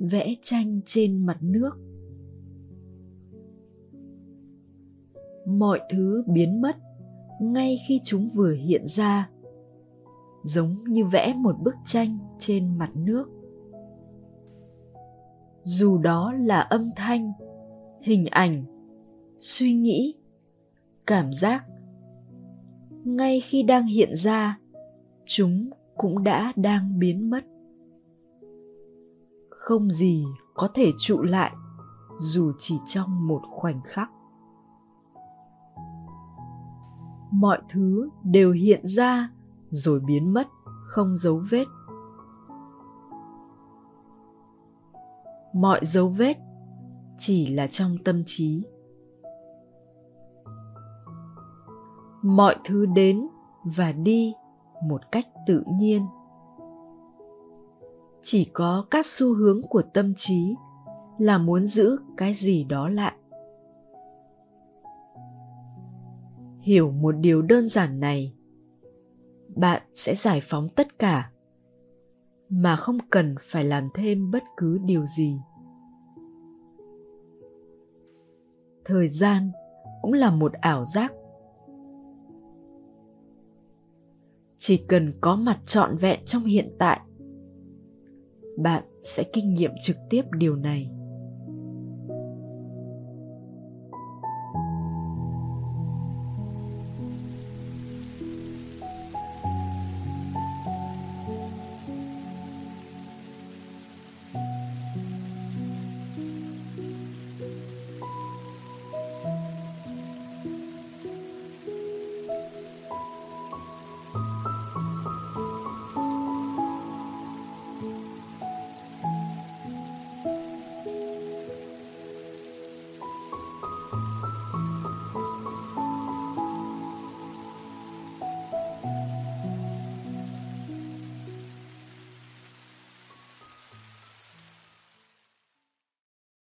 vẽ tranh trên mặt nước. Mọi thứ biến mất ngay khi chúng vừa hiện ra, giống như vẽ một bức tranh trên mặt nước. Dù đó là âm thanh, hình ảnh, suy nghĩ, cảm giác, ngay khi đang hiện ra, chúng cũng đã đang biến mất không gì có thể trụ lại dù chỉ trong một khoảnh khắc. Mọi thứ đều hiện ra rồi biến mất, không dấu vết. Mọi dấu vết chỉ là trong tâm trí. Mọi thứ đến và đi một cách tự nhiên chỉ có các xu hướng của tâm trí là muốn giữ cái gì đó lại. Hiểu một điều đơn giản này, bạn sẽ giải phóng tất cả, mà không cần phải làm thêm bất cứ điều gì. Thời gian cũng là một ảo giác. Chỉ cần có mặt trọn vẹn trong hiện tại bạn sẽ kinh nghiệm trực tiếp điều này.